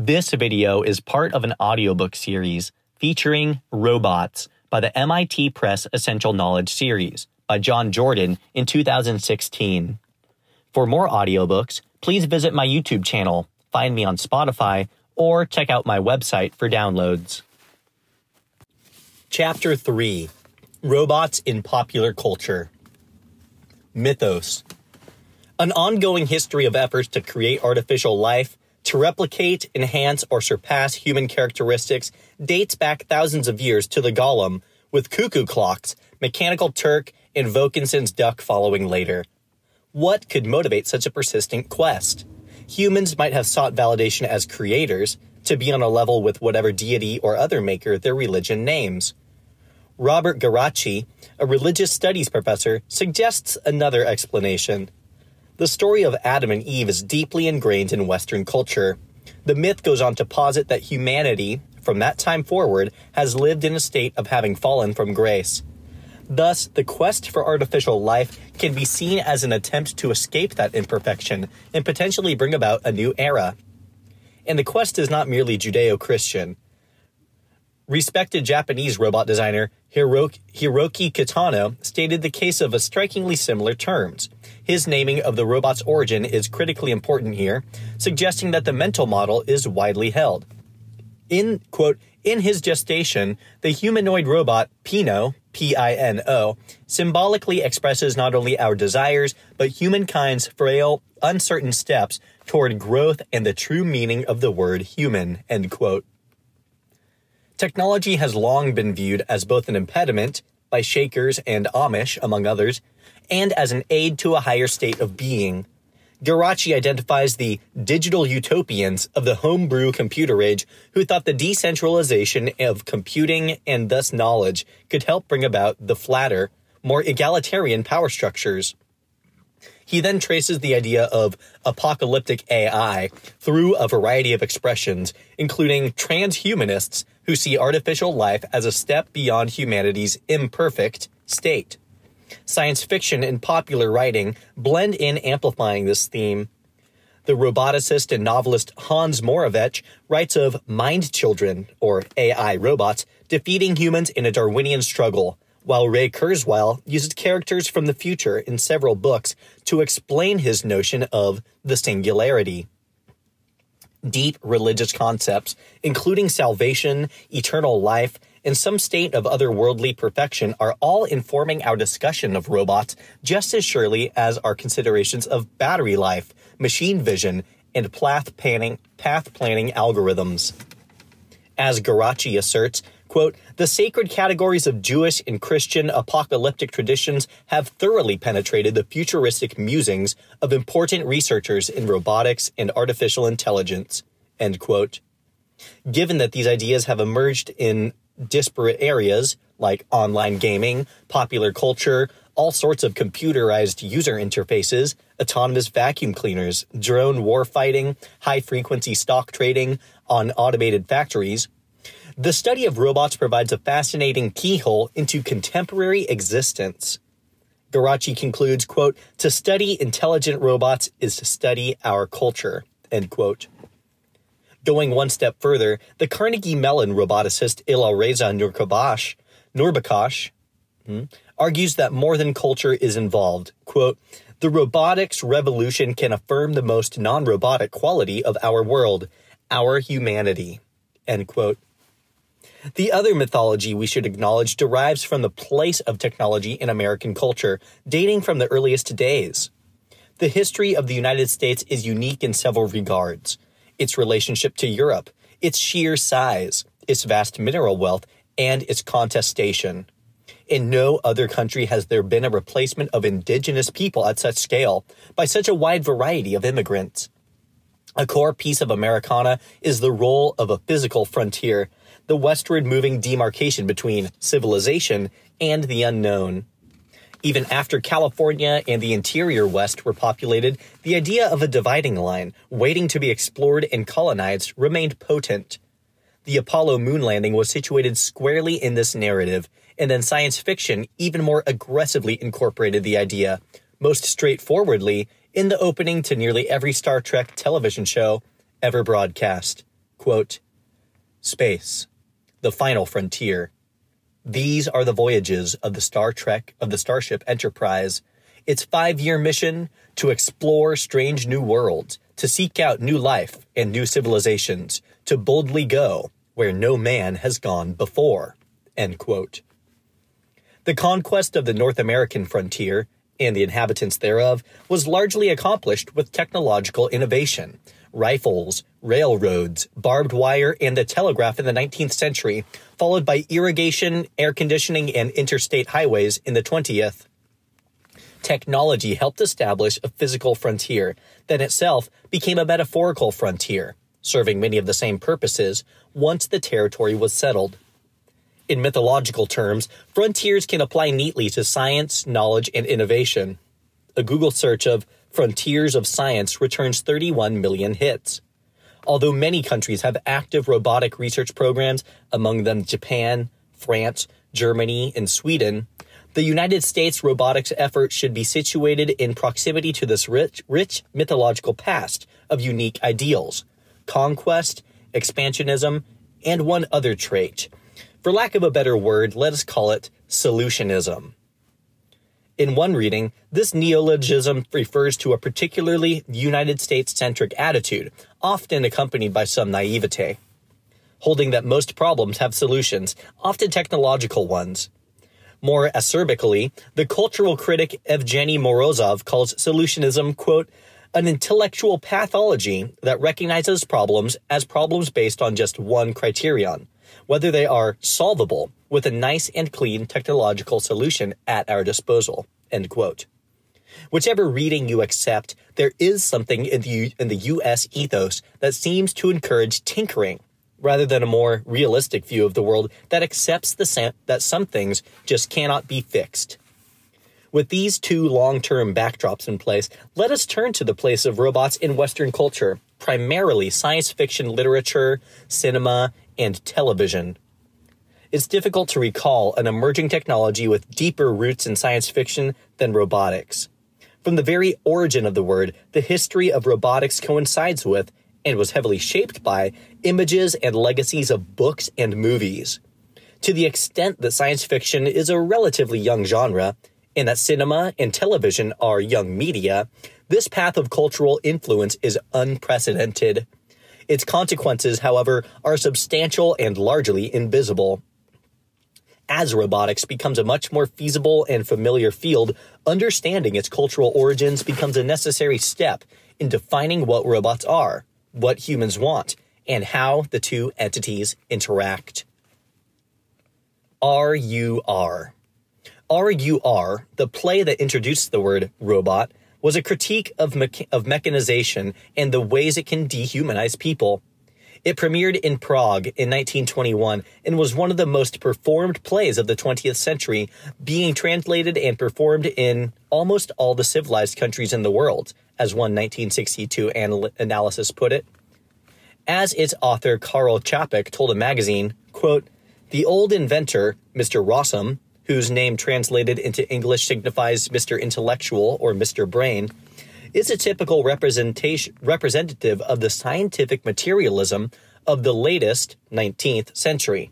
This video is part of an audiobook series featuring Robots by the MIT Press Essential Knowledge series by John Jordan in 2016. For more audiobooks, please visit my YouTube channel, find me on Spotify, or check out my website for downloads. Chapter 3 Robots in Popular Culture Mythos An ongoing history of efforts to create artificial life, to replicate, enhance, or surpass human characteristics dates back thousands of years to the Golem, with cuckoo clocks, Mechanical Turk, and Vaucanson's duck following later. What could motivate such a persistent quest? Humans might have sought validation as creators, to be on a level with whatever deity or other maker their religion names. Robert Geraci, a religious studies professor, suggests another explanation. The story of Adam and Eve is deeply ingrained in Western culture. The myth goes on to posit that humanity, from that time forward, has lived in a state of having fallen from grace. Thus, the quest for artificial life can be seen as an attempt to escape that imperfection and potentially bring about a new era and the quest is not merely Judeo Christian. Respected Japanese robot designer Hiroaki, Kitano stated the case of a strikingly similar terms. His naming of the robot's origin is critically important here, suggesting that the mental model is widely held. In quote, in his gestation, the humanoid robot Pino, P I N O, symbolically expresses not only our desires, but humankind's frail, uncertain steps toward growth and the true meaning of the word human, end quote. Technology has long been viewed as both an impediment, by Shakers and Amish, among others, and as an aid to a higher state of being. Geraci identifies the digital utopians of the homebrew computer age who thought the decentralization of computing and thus knowledge could help bring about the flatter, more egalitarian power structures. He then traces the idea of apocalyptic AI through a variety of expressions, including transhumanists who see artificial life as a step beyond humanity's imperfect state. Science fiction and popular writing blend in amplifying this theme. The roboticist and novelist Hans Moravec writes of mind children, or AI robots, defeating humans in a Darwinian struggle, while Ray Kurzweil uses characters from the future in several books to explain his notion of the singularity. Deep religious concepts, including salvation, eternal life, and some state of otherworldly perfection, are all informing our discussion of robots just as surely as our considerations of battery life, machine vision, and path planning, path planning algorithms. As Geraci asserts, Quote, the sacred categories of Jewish and Christian apocalyptic traditions have thoroughly penetrated the futuristic musings of important researchers in robotics and artificial intelligence. End quote. Given that these ideas have emerged in disparate areas like online gaming, popular culture, all sorts of computerized user interfaces, autonomous vacuum cleaners, drone warfighting, high frequency stock trading on automated factories, the study of robots provides a fascinating keyhole into contemporary existence. Geraci concludes, quote, to study intelligent robots is to study our culture, end quote. Going one step further, the Carnegie Mellon roboticist Alireza Nourbakhsh, Nourbakhsh hmm, argues that more than culture is involved. Quote, the robotics revolution can affirm the most non-robotic quality of our world, our humanity, end quote. The other mythology we should acknowledge derives from the place of technology in American culture, dating from the earliest days. The history of the United States is unique in several regards its relationship to Europe, its sheer size, its vast mineral wealth, and its contestation. In no other country has there been a replacement of indigenous people at such scale by such a wide variety of immigrants. A core piece of Americana is the role of a physical frontier the westward moving demarcation between civilization and the unknown. Even after California and the interior West were populated, the idea of a dividing line, waiting to be explored and colonized, remained potent. The Apollo moon landing was situated squarely in this narrative, and then science fiction even more aggressively incorporated the idea, most straightforwardly, in the opening to nearly every Star Trek television show ever broadcast. Quote, Space, the final frontier. These are the voyages of the Star Trek of the Starship Enterprise. Its five year mission to explore strange new worlds, to seek out new life and new civilizations, to boldly go where no man has gone before. The conquest of the North American frontier and the inhabitants thereof was largely accomplished with technological innovation. Rifles, railroads, barbed wire, and the telegraph in the 19th century, followed by irrigation, air conditioning, and interstate highways in the 20th. Technology helped establish a physical frontier that itself became a metaphorical frontier, serving many of the same purposes once the territory was settled. In mythological terms, frontiers can apply neatly to science, knowledge, and innovation. A Google search of Frontiers of Science returns 31 million hits. Although many countries have active robotic research programs, among them Japan, France, Germany, and Sweden, the United States robotics effort should be situated in proximity to this rich, rich mythological past of unique ideals conquest, expansionism, and one other trait. For lack of a better word, let us call it solutionism. In one reading, this neologism refers to a particularly United States centric attitude, often accompanied by some naivete, holding that most problems have solutions, often technological ones. More acerbically, the cultural critic Evgeny Morozov calls solutionism, quote, an intellectual pathology that recognizes problems as problems based on just one criterion, whether they are solvable with a nice and clean technological solution at our disposal. End quote. Whichever reading you accept, there is something in the, in the US ethos that seems to encourage tinkering rather than a more realistic view of the world that accepts the that some things just cannot be fixed. With these two long-term backdrops in place, let us turn to the place of robots in Western culture, primarily science fiction literature, cinema, and television. It's difficult to recall an emerging technology with deeper roots in science fiction than robotics. From the very origin of the word, the history of robotics coincides with, and was heavily shaped by, images and legacies of books and movies. To the extent that science fiction is a relatively young genre, and that cinema and television are young media, this path of cultural influence is unprecedented. Its consequences, however, are substantial and largely invisible as robotics becomes a much more feasible and familiar field, understanding its cultural origins becomes a necessary step in defining what robots are, what humans want, and how the two entities interact. RUR. RUR, the play that introduced the word robot, was a critique of, me- of mechanization and the ways it can dehumanize people. It premiered in Prague in 1921 and was one of the most performed plays of the 20th century, being translated and performed in almost all the civilized countries in the world, as one 1962 anal- analysis put it. As its author Karl Čapek told a magazine, quote, the old inventor, Mr. Rossum, whose name translated into English signifies Mr. Intellectual or Mr. Brain, is a typical representation representative of the scientific materialism of the latest 19th century.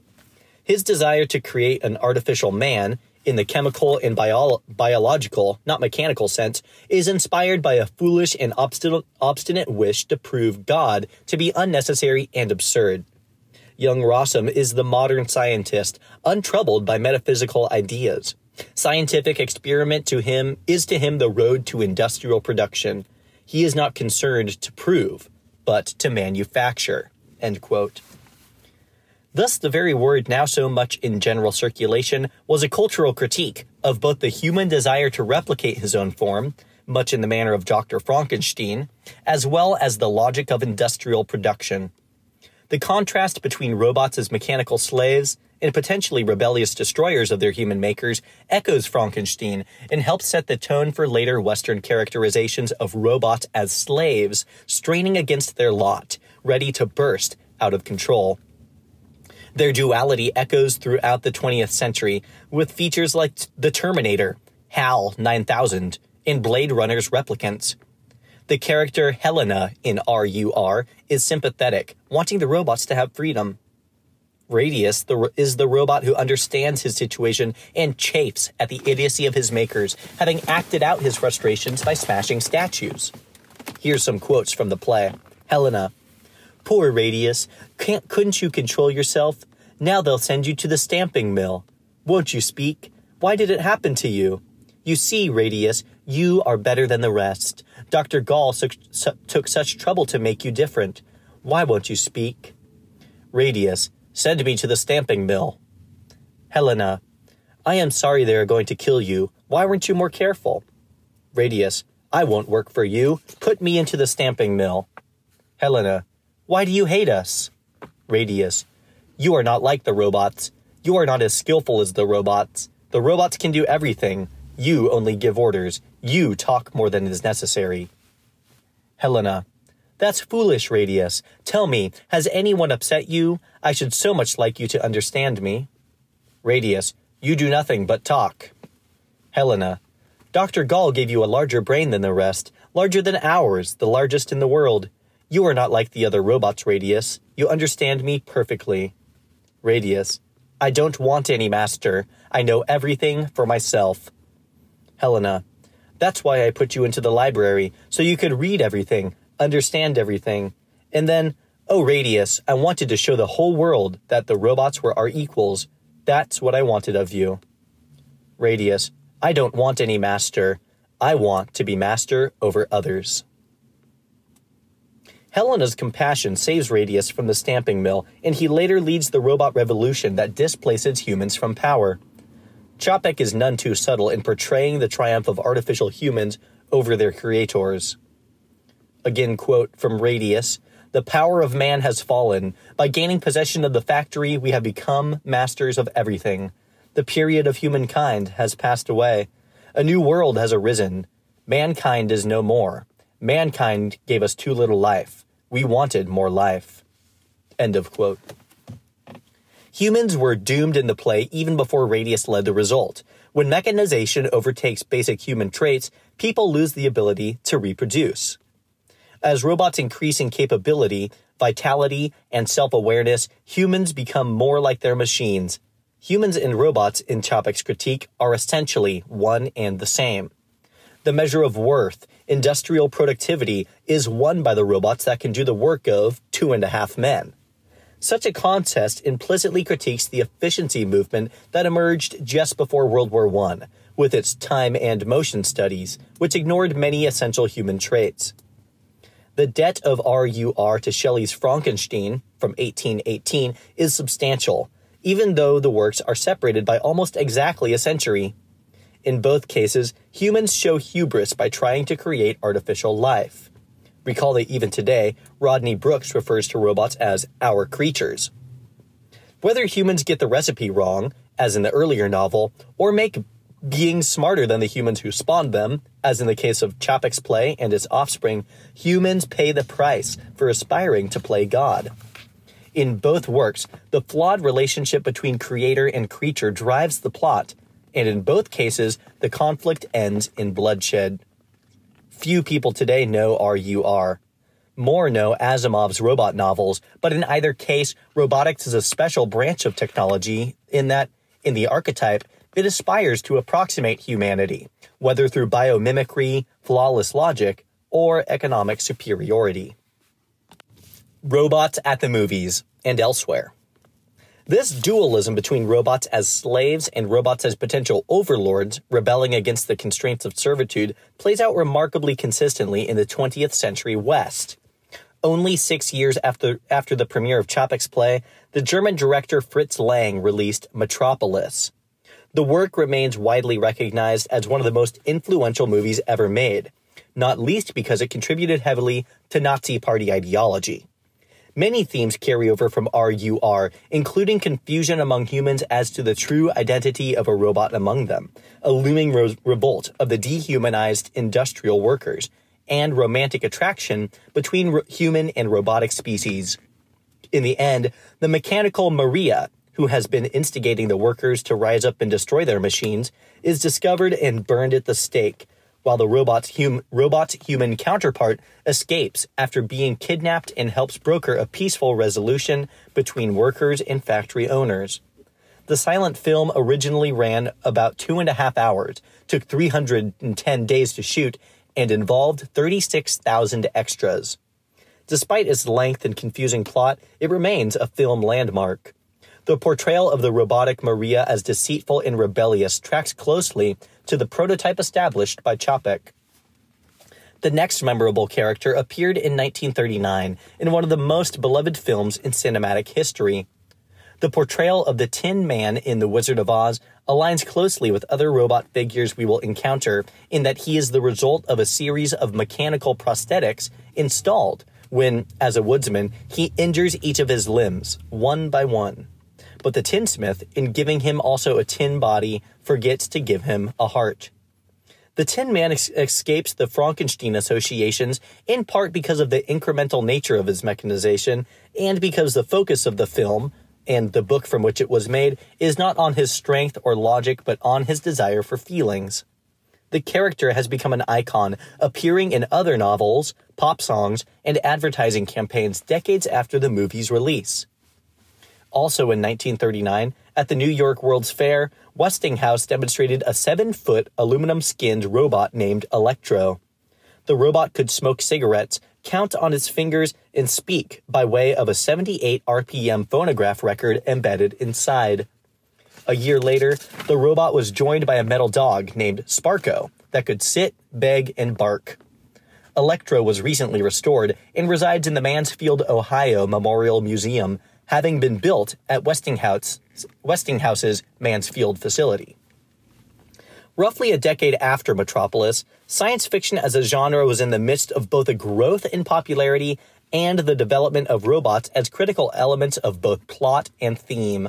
His desire to create an artificial man in the chemical and bio- biological, not mechanical sense, is inspired by a foolish and obstinate, obstinate wish to prove God to be unnecessary and absurd. Young Rossum is the modern scientist, untroubled by metaphysical ideas. Scientific experiment to him is to him the road to industrial production. He is not concerned to prove, but to manufacture. Thus, the very word now so much in general circulation was a cultural critique of both the human desire to replicate his own form, much in the manner of Dr. Frankenstein, as well as the logic of industrial production. The contrast between robots as mechanical slaves and potentially rebellious destroyers of their human makers echoes Frankenstein and helps set the tone for later Western characterizations of robots as slaves, straining against their lot, ready to burst out of control. Their duality echoes throughout the 20th century, with features like the Terminator, HAL 9000, and Blade Runner's replicants. The character Helena in RUR is sympathetic, wanting the robots to have freedom. Radius the, is the robot who understands his situation and chafes at the idiocy of his makers, having acted out his frustrations by smashing statues. Here's some quotes from the play Helena, Poor Radius, can't, couldn't you control yourself? Now they'll send you to the stamping mill. Won't you speak? Why did it happen to you? You see, Radius, you are better than the rest. Dr. Gall su- su- took such trouble to make you different. Why won't you speak? Radius, send me to the stamping mill. Helena, I am sorry they are going to kill you. Why weren't you more careful? Radius, I won't work for you. Put me into the stamping mill. Helena, why do you hate us? Radius, you are not like the robots. You are not as skillful as the robots. The robots can do everything. You only give orders. You talk more than is necessary. Helena. That's foolish, Radius. Tell me, has anyone upset you? I should so much like you to understand me. Radius. You do nothing but talk. Helena. Dr. Gall gave you a larger brain than the rest, larger than ours, the largest in the world. You are not like the other robots, Radius. You understand me perfectly. Radius. I don't want any master. I know everything for myself. Helena, that's why I put you into the library, so you could read everything, understand everything. And then, oh, Radius, I wanted to show the whole world that the robots were our equals. That's what I wanted of you. Radius, I don't want any master. I want to be master over others. Helena's compassion saves Radius from the stamping mill, and he later leads the robot revolution that displaces humans from power. Čapek is none too subtle in portraying the triumph of artificial humans over their creators. Again, quote from Radius The power of man has fallen. By gaining possession of the factory, we have become masters of everything. The period of humankind has passed away. A new world has arisen. Mankind is no more. Mankind gave us too little life. We wanted more life. End of quote. Humans were doomed in the play even before Radius led the result. When mechanization overtakes basic human traits, people lose the ability to reproduce. As robots increase in capability, vitality, and self awareness, humans become more like their machines. Humans and robots, in Čapek's critique, are essentially one and the same. The measure of worth, industrial productivity, is won by the robots that can do the work of two and a half men. Such a contest implicitly critiques the efficiency movement that emerged just before World War I, with its time and motion studies, which ignored many essential human traits. The debt of RUR to Shelley's Frankenstein from 1818 is substantial, even though the works are separated by almost exactly a century. In both cases, humans show hubris by trying to create artificial life. Recall that even today, Rodney Brooks refers to robots as our creatures. Whether humans get the recipe wrong, as in the earlier novel, or make beings smarter than the humans who spawned them, as in the case of Čapek's play and its offspring, humans pay the price for aspiring to play God. In both works, the flawed relationship between creator and creature drives the plot, and in both cases, the conflict ends in bloodshed. Few people today know RUR. More know Asimov's robot novels, but in either case, robotics is a special branch of technology in that, in the archetype, it aspires to approximate humanity, whether through biomimicry, flawless logic, or economic superiority. Robots at the movies and elsewhere. This dualism between robots as slaves and robots as potential overlords rebelling against the constraints of servitude plays out remarkably consistently in the 20th century West. Only six years after, after the premiere of Čapek's play, the German director Fritz Lang released Metropolis. The work remains widely recognized as one of the most influential movies ever made, not least because it contributed heavily to Nazi Party ideology. Many themes carry over from RUR, including confusion among humans as to the true identity of a robot among them, a looming ro- revolt of the dehumanized industrial workers, and romantic attraction between human and robotic species. In the end, the mechanical Maria, who has been instigating the workers to rise up and destroy their machines, is discovered and burned at the stake, while the robot's, hum- robot's human counterpart escapes after being kidnapped and helps broker a peaceful resolution between workers and factory owners. The silent film originally ran about two and a half hours, took 310 days to shoot, and involved 36,000 extras. Despite its length and confusing plot, it remains a film landmark. The portrayal of the robotic Maria as deceitful and rebellious tracks closely to the prototype established by Čapek. The next memorable character appeared in 1939 in one of the most beloved films in cinematic history. The portrayal of the Tin Man in The Wizard of Oz aligns closely with other robot figures we will encounter in that he is the result of a series of mechanical prosthetics installed when, as a woodsman, he injures each of his limbs, one by one. But the tinsmith, in giving him also a tin body, forgets to give him a heart. The Tin Man ex- escapes the Frankenstein associations in part because of the incremental nature of his mechanization and because the focus of the film and the book from which it was made is not on his strength or logic but on his desire for feelings. The character has become an icon, appearing in other novels, pop songs, and advertising campaigns decades after the movie's release. Also in 1939, at the New York World's Fair, Westinghouse demonstrated a seven foot aluminum skinned robot named Electro. The robot could smoke cigarettes, count on its fingers, and speak by way of a 78 RPM phonograph record embedded inside. A year later, the robot was joined by a metal dog named Sparko that could sit, beg, and bark. Electro was recently restored and resides in the Mansfield, Ohio Memorial Museum, having been built at Westinghouse, Westinghouse's Mansfield facility. Roughly a decade after Metropolis, science fiction as a genre was in the midst of both a growth in popularity and the development of robots as critical elements of both plot and theme.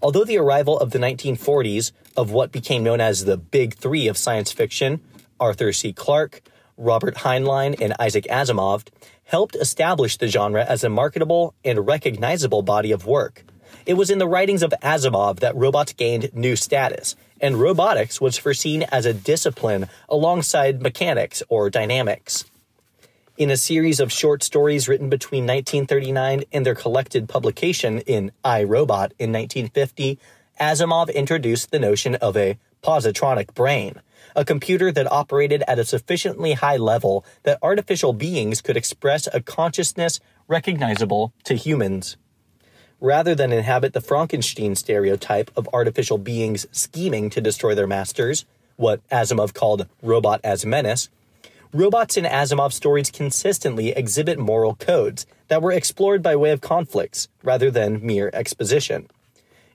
Although the arrival of the 1940s of what became known as the Big Three of science fiction, Arthur C. Clarke, Robert Heinlein, and Isaac Asimov, helped establish the genre as a marketable and recognizable body of work. It was in the writings of Asimov that robots gained new status, and robotics was foreseen as a discipline alongside mechanics or dynamics. In a series of short stories written between 1939 and their collected publication in I, Robot in 1950, Asimov introduced the notion of a positronic brain, a computer that operated at a sufficiently high level that artificial beings could express a consciousness recognizable to humans. Rather than inhabit the Frankenstein stereotype of artificial beings scheming to destroy their masters, what Asimov called robot as menace, robots in Asimov stories consistently exhibit moral codes that were explored by way of conflicts rather than mere exposition.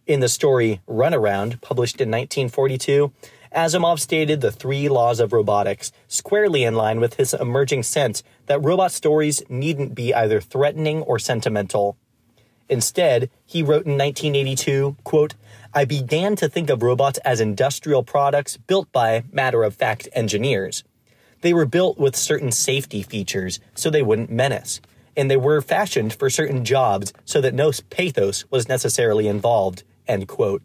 In the story Runaround, published in 1942, Asimov stated the three laws of robotics, squarely in line with his emerging sense that robot stories needn't be either threatening or sentimental. Instead, he wrote in 1982, quote, I began to think of robots as industrial products built by matter of fact engineers. They were built with certain safety features so they wouldn't menace, and they were fashioned for certain jobs so that no pathos was necessarily involved. End quote.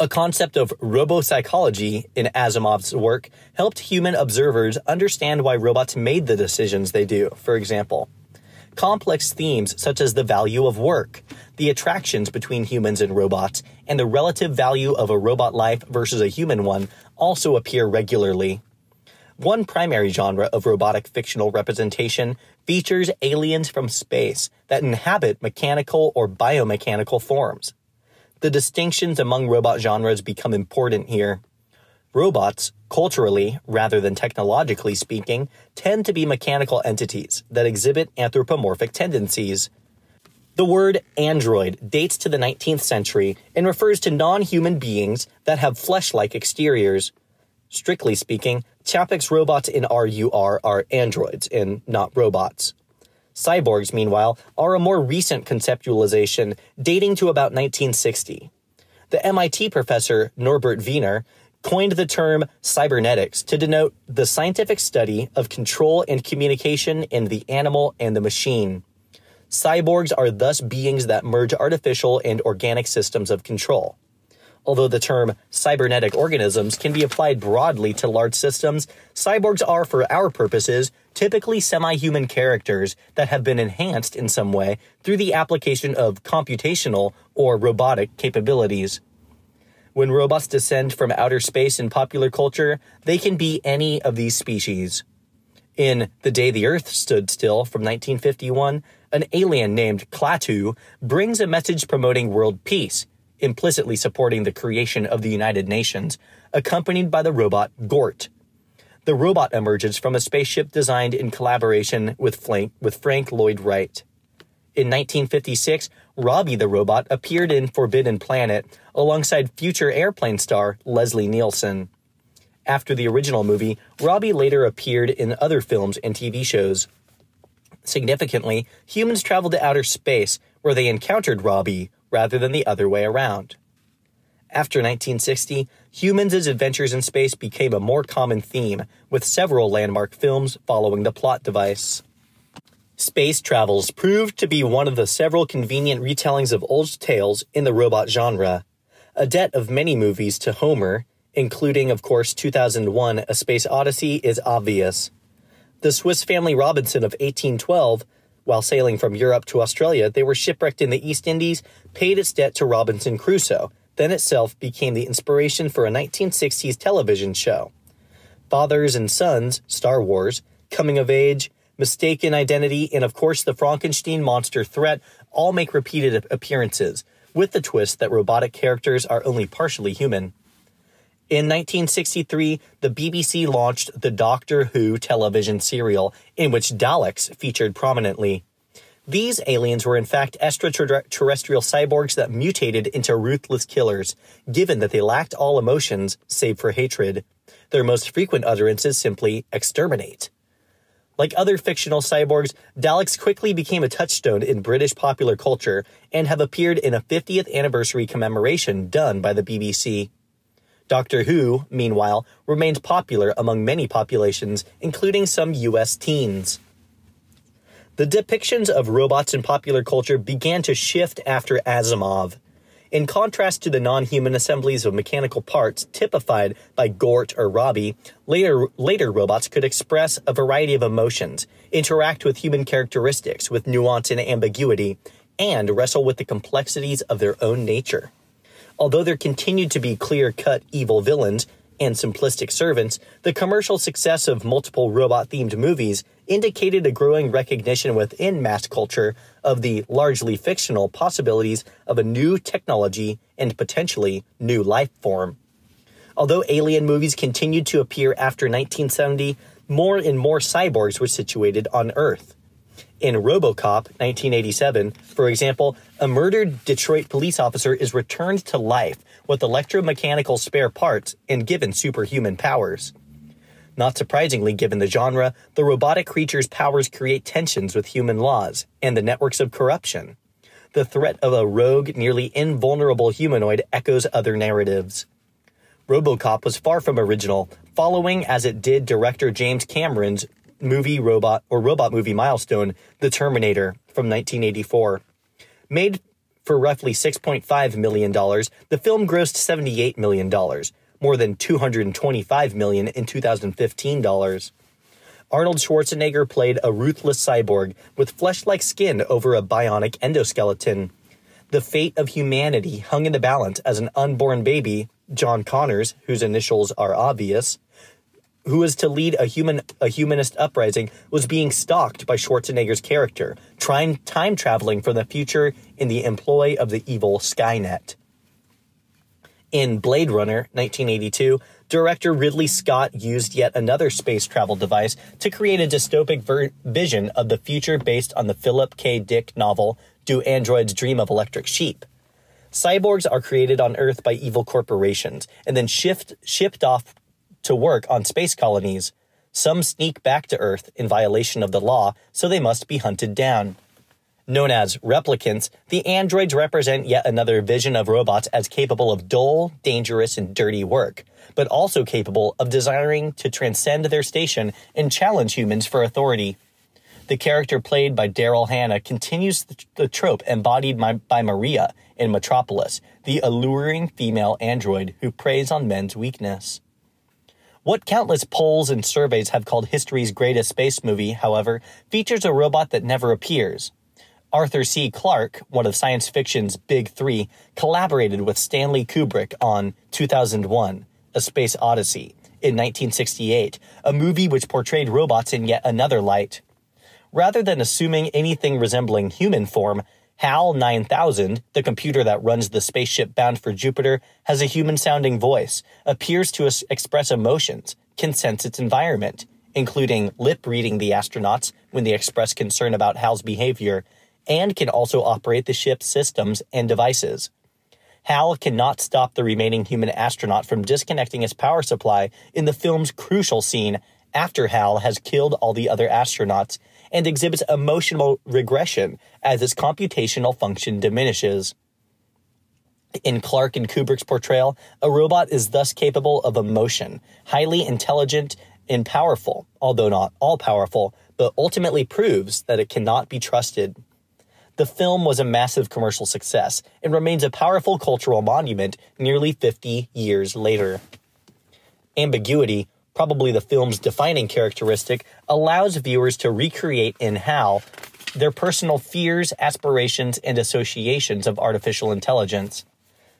A concept of robopsychology in Asimov's work helped human observers understand why robots made the decisions they do, for example. Complex themes such as the value of work, the attractions between humans and robots, and the relative value of a robot life versus a human one also appear regularly. One primary genre of robotic fictional representation features aliens from space that inhabit mechanical or biomechanical forms. The distinctions among robot genres become important here. Robots, culturally rather than technologically speaking, tend to be mechanical entities that exhibit anthropomorphic tendencies. The word android dates to the 19th century and refers to non human beings that have flesh like exteriors. Strictly speaking, Čapek's robots in RUR are androids and not robots. Cyborgs, meanwhile, are a more recent conceptualization dating to about 1960. The MIT professor Norbert Wiener coined the term cybernetics to denote the scientific study of control and communication in the animal and the machine. Cyborgs are thus beings that merge artificial and organic systems of control. Although the term cybernetic organisms can be applied broadly to large systems, cyborgs are, for our purposes, typically semi human characters that have been enhanced in some way through the application of computational or robotic capabilities. When robots descend from outer space in popular culture, they can be any of these species. In The Day the Earth Stood Still from 1951, an alien named Klaatu brings a message promoting world peace implicitly supporting the creation of the United Nations, accompanied by the robot Gort. The robot emerges from a spaceship designed in collaboration with Frank, with Frank Lloyd Wright. In 1956, Robbie the robot appeared in Forbidden Planet alongside future airplane star Leslie Nielsen. After the original movie, Robbie later appeared in other films and TV shows. Significantly, humans traveled to outer space where they encountered Robbie, rather than the other way around. After 1960, humans' adventures in space became a more common theme, with several landmark films following the plot device. Space travels proved to be one of the several convenient retellings of old tales in the robot genre, a debt of many movies to Homer, including, of course, 2001 A Space Odyssey, is obvious. The Swiss Family Robinson of 1812 while sailing from Europe to Australia, they were shipwrecked in the East Indies, paid its debt to Robinson Crusoe, then itself became the inspiration for a 1960s television show. Fathers and Sons, Star Wars, Coming of Age, Mistaken Identity, and of course the Frankenstein monster threat all make repeated appearances, with the twist that robotic characters are only partially human. In 1963, the BBC launched the Doctor Who television serial, in which Daleks featured prominently. These aliens were in fact extraterrestrial cyborgs that mutated into ruthless killers, given that they lacked all emotions save for hatred. Their most frequent utterance is simply exterminate. Like other fictional cyborgs, Daleks quickly became a touchstone in British popular culture and have appeared in a 50th anniversary commemoration done by the BBC. Doctor Who, meanwhile, remained popular among many populations, including some US teens. The depictions of robots in popular culture began to shift after Asimov. In contrast to the non human assemblies of mechanical parts typified by Gort or Robbie, later, later robots could express a variety of emotions, interact with human characteristics with nuance and ambiguity, and wrestle with the complexities of their own nature. Although there continued to be clear cut evil villains and simplistic servants, the commercial success of multiple robot themed movies indicated a growing recognition within mass culture of the largely fictional possibilities of a new technology and potentially new life form. Although alien movies continued to appear after 1970, more and more cyborgs were situated on Earth. In Robocop 1987, for example, a murdered Detroit police officer is returned to life with electromechanical spare parts and given superhuman powers. Not surprisingly, given the genre, the robotic creature's powers create tensions with human laws and the networks of corruption. The threat of a rogue, nearly invulnerable humanoid echoes other narratives. Robocop was far from original, following as it did director James Cameron's movie robot or robot movie milestone, The Terminator from 1984. Made for roughly $6.5 million, the film grossed $78 million, more than 225 million in 2015 dollars. Arnold Schwarzenegger played a ruthless cyborg with flesh-like skin over a bionic endoskeleton. The fate of humanity hung in the balance as an unborn baby, John Connors, whose initials are obvious, who was to lead a human a humanist uprising, was being stalked by Schwarzenegger's character, trying time traveling from the future in the employ of the evil Skynet. In Blade Runner 1982, director Ridley Scott used yet another space travel device to create a dystopic ver- vision of the future based on the Philip K. Dick novel Do Androids Dream of Electric Sheep? Cyborgs are created on Earth by evil corporations and then shift, shipped off to work on space colonies. Some sneak back to Earth in violation of the law, so they must be hunted down. Known as replicants, the androids represent yet another vision of robots as capable of dull, dangerous, and dirty work, but also capable of desiring to transcend their station and challenge humans for authority. the character played by Daryl Hannah continues the, trope embodied by Maria in Metropolis, the alluring female android who preys on men's weakness. What countless polls and surveys have called history's greatest space movie, however, features a robot that never appears. Arthur C. Clarke, one of science fiction's big three, collaborated with Stanley Kubrick on 2001, A Space Odyssey, in 1968, a movie which portrayed robots in yet another light. Rather than assuming anything resembling human form, HAL 9000, the computer that runs the spaceship bound for Jupiter, has a human sounding voice, appears to express emotions, can sense its environment, including lip reading the astronauts when they express concern about HAL's behavior, and can also operate the ship's systems and devices. Hal cannot stop the remaining human astronaut from disconnecting his power supply in the film's crucial scene after Hal has killed all the other astronauts and exhibits emotional regression as its computational function diminishes. In Clarke and Kubrick's portrayal, a robot is thus capable of emotion, highly intelligent and powerful, although not all powerful, but ultimately proves that it cannot be trusted. The film was a massive commercial success and remains a powerful cultural monument nearly 50 years later. Ambiguity, probably the film's defining characteristic, allows viewers to recreate in HAL their personal fears, aspirations, and associations of artificial intelligence.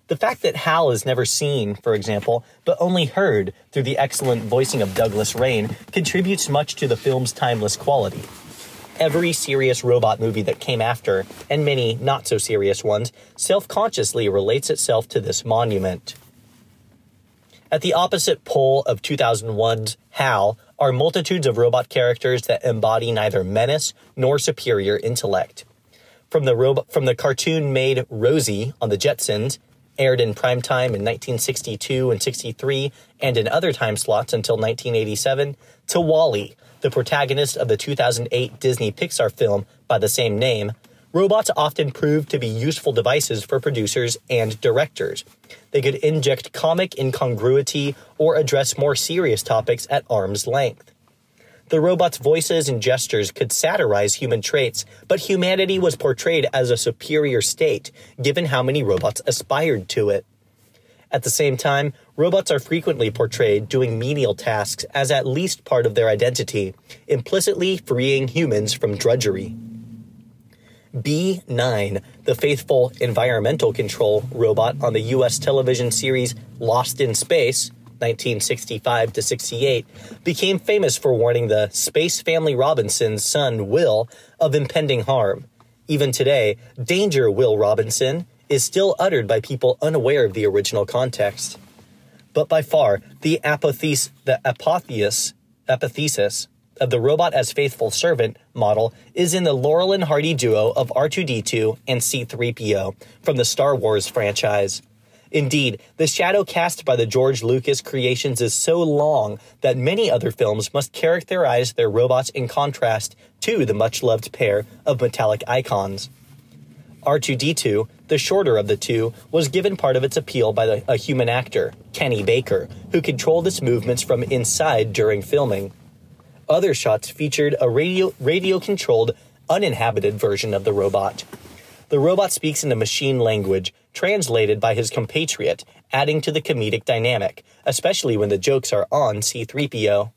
The fact that Hal is never seen, for example, but only heard through the excellent voicing of Douglas Rain contributes much to the film's timeless quality every serious robot movie that came after, and many not so serious ones, self consciously relates itself to this monument. At the opposite pole of 2001's HAL are multitudes of robot characters that embody neither menace nor superior intellect. From the, robot, from the cartoon made Rosie on the Jetsons, aired in primetime in 1962 and 63 and in other time slots until 1987, to WALL-E, the protagonist of the 2008 Disney Pixar film by the same name, robots often proved to be useful devices for producers and directors. They could inject comic incongruity or address more serious topics at arm's length. The robot's voices and gestures could satirize human traits, but humanity was portrayed as a superior state, given how many robots aspired to it. At the same time, robots are frequently portrayed doing menial tasks as at least part of their identity, implicitly freeing humans from drudgery. B9, the faithful environmental control robot on the US television series Lost in Space, 1965 to 68, became famous for warning the Space Family Robinson's son Will of impending harm. Even today, Danger Will Robinson is still uttered by people unaware of the original context. But by far, the apothes- the apotheos, apothesis of the robot as faithful servant model is in the Laurel and Hardy duo of R2D2 and C3PO from the Star Wars franchise. Indeed, the shadow cast by the George Lucas creations is so long that many other films must characterize their robots in contrast to the much loved pair of metallic icons. R2D2, the shorter of the two, was given part of its appeal by the, a human actor, Kenny Baker, who controlled its movements from inside during filming. Other shots featured a radio radio controlled, uninhabited version of the robot. The robot speaks in a machine language, translated by his compatriot, adding to the comedic dynamic, especially when the jokes are on C3PO.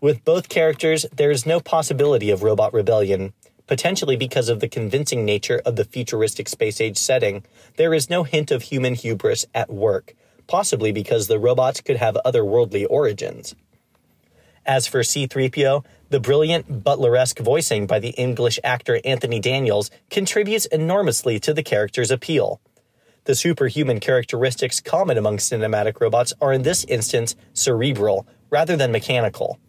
With both characters, there is no possibility of robot rebellion potentially because of the convincing nature of the futuristic space age setting, there is no hint of human hubris at work, possibly because the robots could have otherworldly origins. As for C3PO, the brilliant butleresque voicing by the English actor Anthony Daniels contributes enormously to the character's appeal. The superhuman characteristics common among cinematic robots are in this instance cerebral rather than mechanical.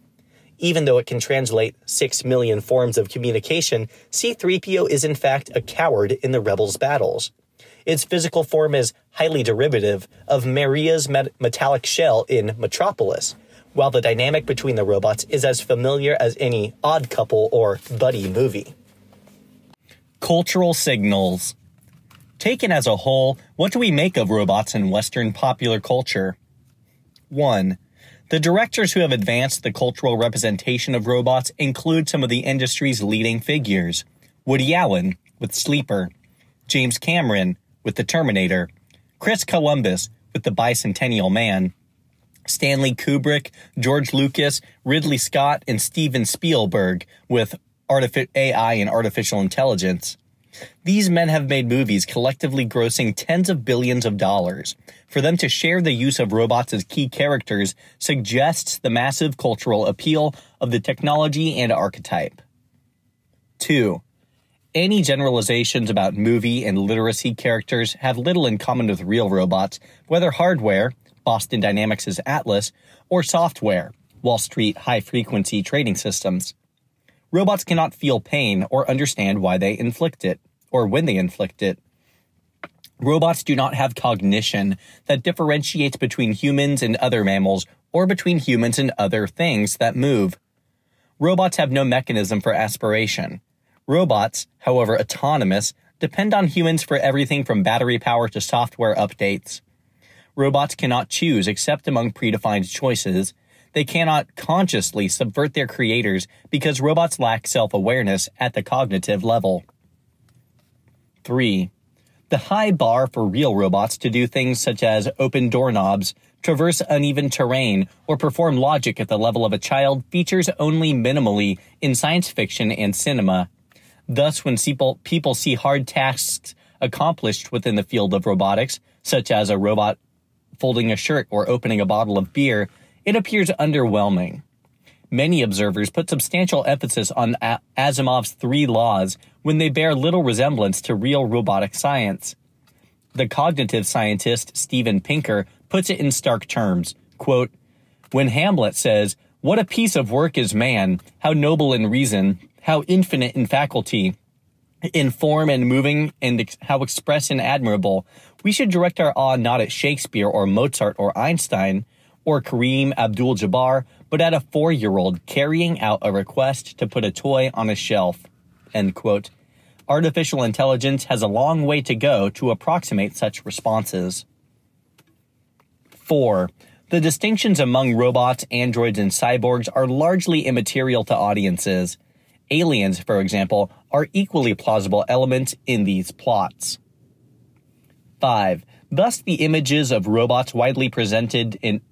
Even though it can translate 6 million forms of communication, C3PO is in fact a coward in the Rebels' battles. Its physical form is highly derivative of Maria's met- metallic shell in Metropolis, while the dynamic between the robots is as familiar as any odd couple or buddy movie. Cultural signals. Taken as a whole, what do we make of robots in Western popular culture? 1. The directors who have advanced the cultural representation of robots include some of the industry's leading figures Woody Allen with Sleeper, James Cameron with The Terminator, Chris Columbus with The Bicentennial Man, Stanley Kubrick, George Lucas, Ridley Scott, and Steven Spielberg with AI and artificial intelligence. These men have made movies collectively grossing tens of billions of dollars. For them to share the use of robots as key characters suggests the massive cultural appeal of the technology and archetype. 2. Any generalizations about movie and literacy characters have little in common with real robots, whether hardware, Boston Dynamics' Atlas, or software, Wall Street high frequency trading systems. Robots cannot feel pain or understand why they inflict it, or when they inflict it. Robots do not have cognition that differentiates between humans and other mammals or between humans and other things that move. Robots have no mechanism for aspiration. Robots, however autonomous, depend on humans for everything from battery power to software updates. Robots cannot choose except among predefined choices, they cannot consciously subvert their creators because robots lack self awareness at the cognitive level. 3. The high bar for real robots to do things such as open doorknobs, traverse uneven terrain, or perform logic at the level of a child features only minimally in science fiction and cinema. Thus, when people, people see hard tasks accomplished within the field of robotics, such as a robot folding a shirt or opening a bottle of beer, it appears underwhelming. Many observers put substantial emphasis on Asimov's three laws when they bear little resemblance to real robotic science. The cognitive scientist Steven Pinker puts it in stark terms. Quote, when Hamlet says, What a piece of work is man, how noble in reason, how infinite in faculty, in form and moving, and ex- how express and admirable, we should direct our awe not at Shakespeare or Mozart or Einstein, or Kareem Abdul Jabbar, but at a four year old carrying out a request to put a toy on a shelf. End quote. Artificial intelligence has a long way to go to approximate such responses. 4. The distinctions among robots, androids, and cyborgs are largely immaterial to audiences. Aliens, for example, are equally plausible elements in these plots. 5. Thus, the images of robots widely presented in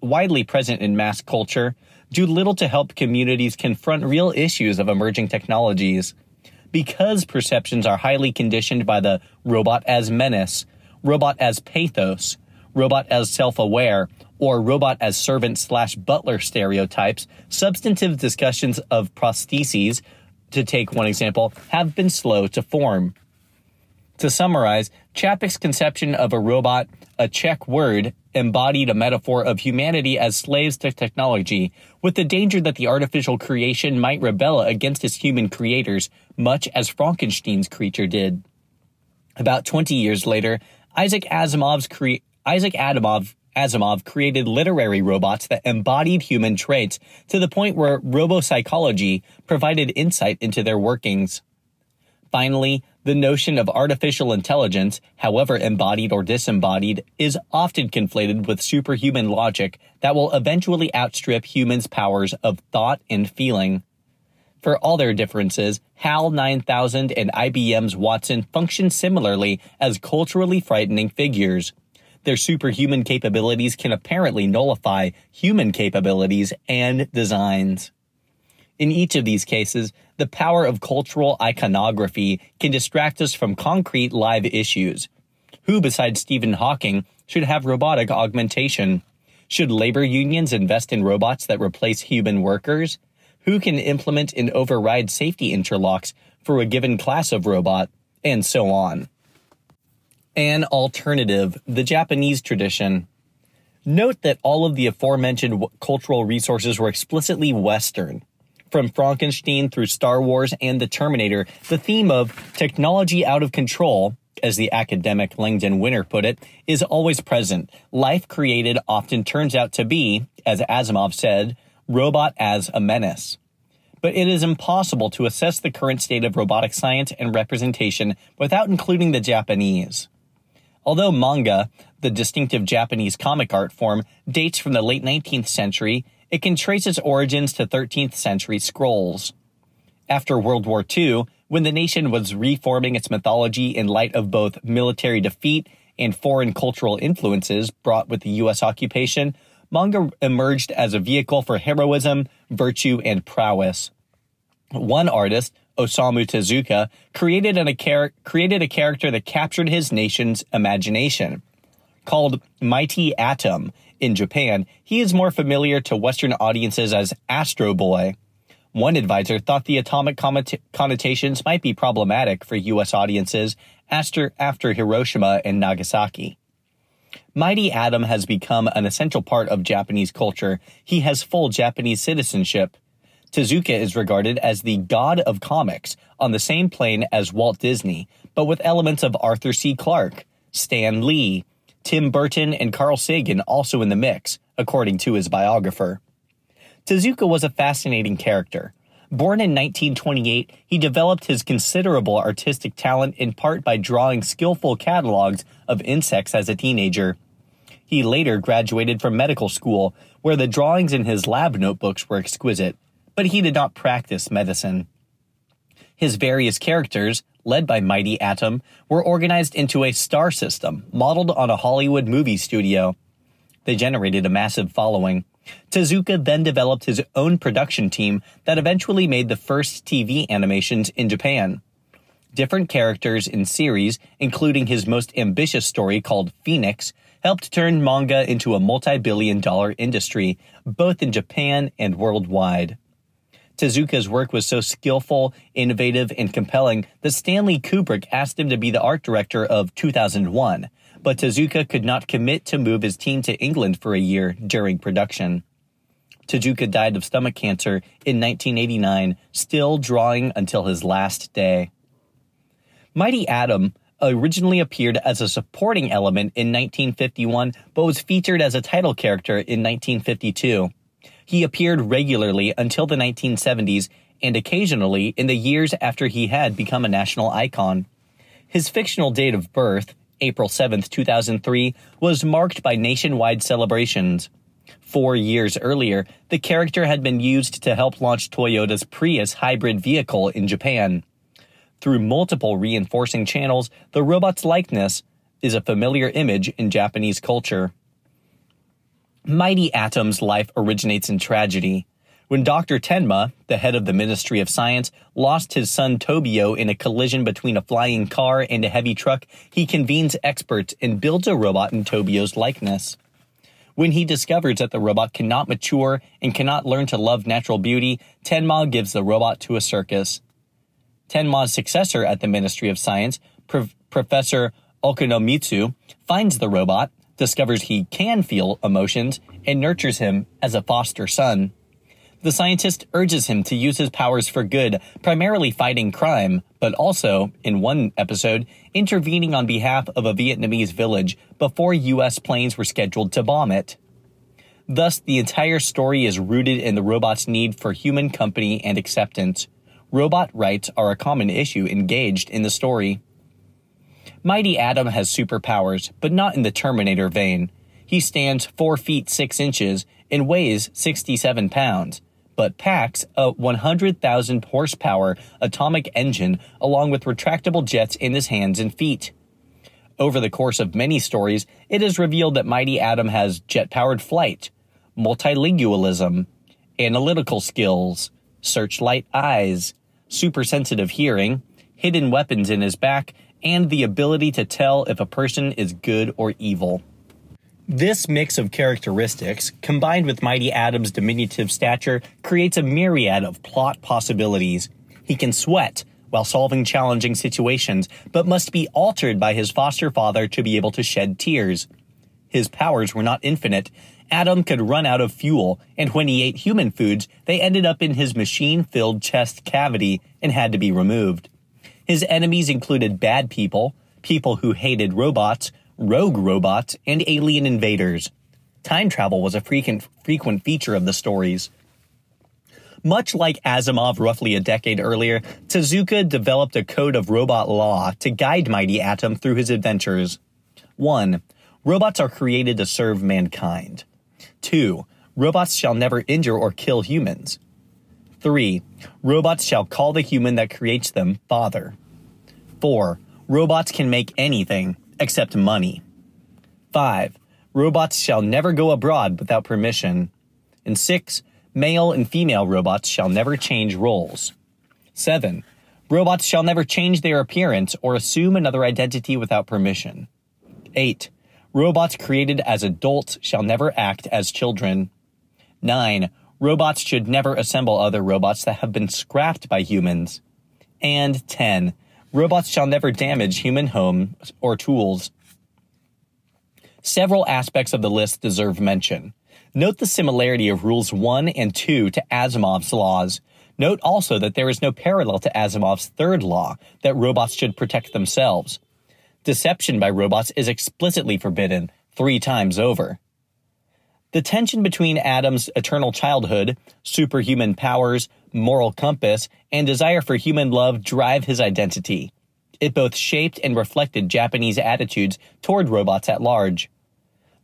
widely present in mass culture do little to help communities confront real issues of emerging technologies. Because perceptions are highly conditioned by the robot as menace, robot as pathos, robot as self-aware, or robot as servant slash butler stereotypes, substantive discussions of prostheses, to take one example, have been slow to form. To summarize, Čapek's conception of a robot, a Czech word, embodied a metaphor of humanity as slaves to technology, with the danger that the artificial creation might rebel against its human creators, much as Frankenstein's creature did. About 20 years later, Isaac Asimov's cre- Isaac Adamov Asimov created literary robots that embodied human traits to the point where robopsychology provided insight into their workings. Finally, the notion of artificial intelligence, however embodied or disembodied, is often conflated with superhuman logic that will eventually outstrip humans' powers of thought and feeling. For all their differences, HAL 9000 and IBM's Watson function similarly as culturally frightening figures. Their superhuman capabilities can apparently nullify human capabilities and designs. In each of these cases, the power of cultural iconography can distract us from concrete live issues. Who besides Stephen Hawking should have robotic augmentation? Should labor unions invest in robots that replace human workers? Who can implement and override safety interlocks for a given class of robot? And so on. An alternative, the Japanese tradition. Note that all of the aforementioned cultural resources were explicitly Western from Frankenstein through Star Wars and The Terminator, the theme of technology out of control, as the academic Langdon Winner put it, is always present. Life created often turns out to be, as Asimov said, robot as a menace. But it is impossible to assess the current state of robotic science and representation without including the Japanese. Although manga, the distinctive Japanese comic art form, dates from the late 19th century, it can trace its origins to 13th century scrolls. After World War II, when the nation was reforming its mythology in light of both military defeat and foreign cultural influences brought with the U.S. occupation, manga emerged as a vehicle for heroism, virtue, and prowess. One artist, Osamu Tezuka, created, a char- created a character that captured his nation's imagination. Called Mighty Atom in Japan, he is more familiar to Western audiences as Astro Boy. One advisor thought the atomic connotations might be problematic for U.S. audiences after, after Hiroshima and Nagasaki. Mighty Atom has become an essential part of Japanese culture. He has full Japanese citizenship. Tezuka is regarded as the god of comics on the same plane as Walt Disney, but with elements of Arthur C. Clarke, Stan Lee, Tim Burton, and Carl Sagan also in the mix, according to his biographer. Tezuka was a fascinating character. Born in 1928, he developed his considerable artistic talent in part by drawing skillful catalogs of insects as a teenager. He later graduated from medical school, where the drawings in his lab notebooks were exquisite but he did not practice medicine. His various characters, led by Mighty Atom, were organized into a star system modeled on a Hollywood movie studio. They generated a massive following. Tezuka then developed his own production team that eventually made the first TV animations in Japan. Different characters in series, including his most ambitious story called Phoenix, helped turn manga into a multi billion dollar industry, both in Japan and worldwide. Tezuka's work was so skillful, innovative, and compelling that Stanley Kubrick asked him to be the art director of 2001, but Tezuka could not commit to move his team to England for a year during production. Tezuka died of stomach cancer in 1989, still drawing until his last day. Mighty Atom originally appeared as a supporting element in 1951, but was featured as a title character in 1952. He appeared regularly until the 1970s and occasionally in the years after he had become a national icon. His fictional date of birth, April 7, 2003, was marked by nationwide celebrations. Four years earlier, the character had been used to help launch Toyota's Prius hybrid vehicle in Japan. Through multiple reinforcing channels, the robot's likeness is a familiar image in Japanese culture. Mighty Atom's life originates in tragedy. When Dr. Tenma, the head of the Ministry of Science, lost his son Tobio in a collision between a flying car and a heavy truck, he convenes experts and builds a robot in Tobio's likeness. When he discovers that the robot cannot mature and cannot learn to love natural beauty, Tenma gives the robot to a circus. Tenma's successor at the Ministry of Science, Pro- Professor Ochanomizu, finds the robot discovers he can feel emotions, and nurtures him as a foster son. The scientist urges him to use his powers for good, primarily fighting crime, but also, in one episode, intervening on behalf of a Vietnamese village before U.S. planes were scheduled to bomb it. Thus, the entire story is rooted in the robot's need for human company and acceptance. Robot rights are a common issue engaged in the story. Mighty Atom has superpowers, but not in the Terminator vein. He stands 4 feet 6 inches and weighs 67 pounds, but packs a 100,000 horsepower atomic engine along with retractable jets in his hands and feet. Over the course of many stories, it is revealed that Mighty Atom has jet powered flight, multilingualism, analytical skills, searchlight eyes, supersensitive hearing, hidden weapons in his back, and the ability to tell if a person is good or evil. This mix of characteristics, combined with Mighty Atom's diminutive stature, creates a myriad of plot possibilities. He can sweat while solving challenging situations, but must be altered by his foster father to be able to shed tears. His powers were not infinite. Atom could run out of fuel, and when he ate human foods, they ended up in his machine filled chest cavity and had to be removed. His enemies included bad people, people who hated robots, rogue robots, and alien invaders. Time travel was a frequent, frequent feature of the stories. Much like Asimov roughly a decade earlier, Tezuka developed a code of robot law to guide Mighty Atom through his adventures. 1. Robots are created to serve mankind. 2. Robots shall never injure or kill humans. 3. Robots shall call the human that creates them Father. 4. Robots can make anything except money. 5. Robots shall never go abroad without permission. And 6. Male and female robots shall never change roles. 7. Robots shall never change their appearance or assume another identity without permission. 8. Robots created as adults shall never act as children. 9. Robots should never assemble other robots that have been scrapped by humans. And 10. Robots shall never damage human homes or tools. Several aspects of the list deserve mention. Note the similarity of rules 1 and 2 to Asimov's laws. Note also that there is no parallel to Asimov's third law that robots should protect themselves. Deception by robots is explicitly forbidden three times over. The tension between Atom's eternal childhood, superhuman powers, moral compass, and desire for human love drive his identity. It both shaped and reflected Japanese attitudes toward robots at large.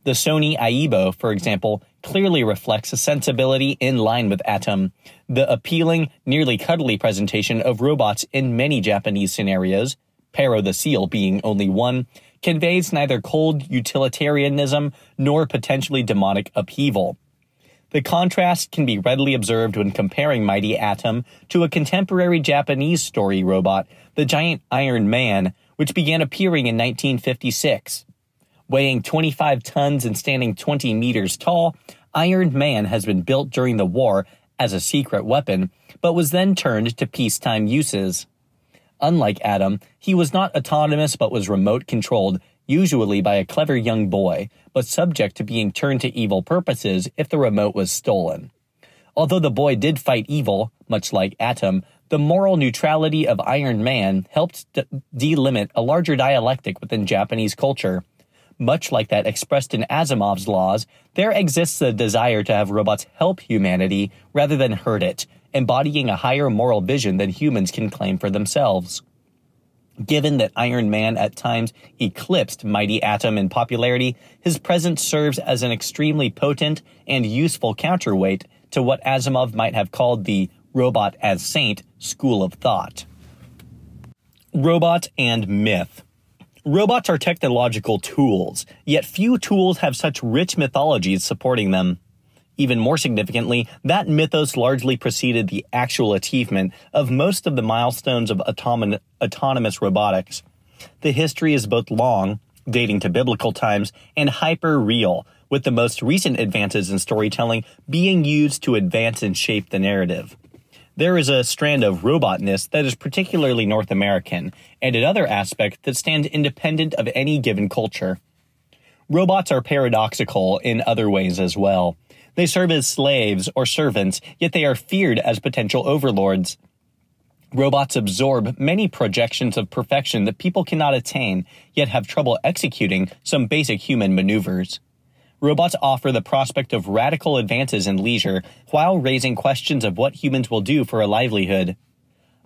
The Sony Aibo, for example, clearly reflects a sensibility in line with Atom, the appealing, nearly cuddly presentation of robots in many Japanese scenarios, Paro the Seal being only one, conveys neither cold utilitarianism nor potentially demonic upheaval. The contrast can be readily observed when comparing Mighty Atom to a contemporary Japanese story robot, the giant Iron Man, which began appearing in 1956. Weighing 25 tons and standing 20 meters tall, Iron Man has been built during the war as a secret weapon, but was then turned to peacetime uses. Unlike Atom, he was not autonomous but was remote controlled, usually by a clever young boy, but subject to being turned to evil purposes if the remote was stolen. Although the boy did fight evil, much like Atom, the moral neutrality of Iron Man helped de- delimit a larger dialectic within Japanese culture. Much like that expressed in Asimov's laws, there exists a desire to have robots help humanity rather than hurt it, embodying a higher moral vision than humans can claim for themselves. Given that Iron Man at times eclipsed Mighty Atom in popularity, his presence serves as an extremely potent and useful counterweight to what Asimov might have called the robot as saint school of thought. Robot and myth. Robots are technological tools, yet few tools have such rich mythologies supporting them. Even more significantly, that mythos largely preceded the actual achievement of most of the milestones of autonom- autonomous robotics. The history is both long, dating to biblical times, and hyper real, with the most recent advances in storytelling being used to advance and shape the narrative. There is a strand of robotness that is particularly North American, and another aspect that stands independent of any given culture. Robots are paradoxical in other ways as well. They serve as slaves or servants, yet they are feared as potential overlords. Robots absorb many projections of perfection that people cannot attain, yet have trouble executing some basic human maneuvers. Robots offer the prospect of radical advances in leisure while raising questions of what humans will do for a livelihood.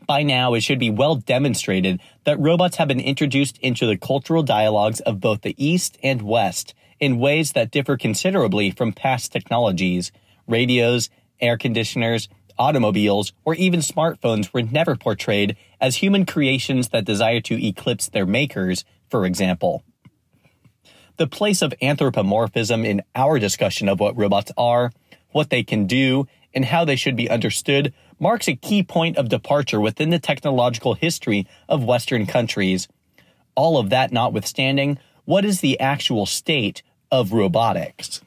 By now, it should be well demonstrated that robots have been introduced into the cultural dialogues of both the East and West in ways that differ considerably from past technologies. Radios, air conditioners, automobiles, or even smartphones were never portrayed as human creations that desire to eclipse their makers, for example. The place of anthropomorphism in our discussion of what robots are, what they can do, and how they should be understood marks a key point of departure within the technological history of Western countries. All of that notwithstanding, what is the actual state of robotics.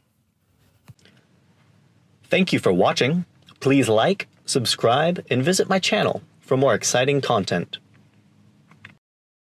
Thank you for watching. Please like, subscribe, and visit my channel for more exciting content.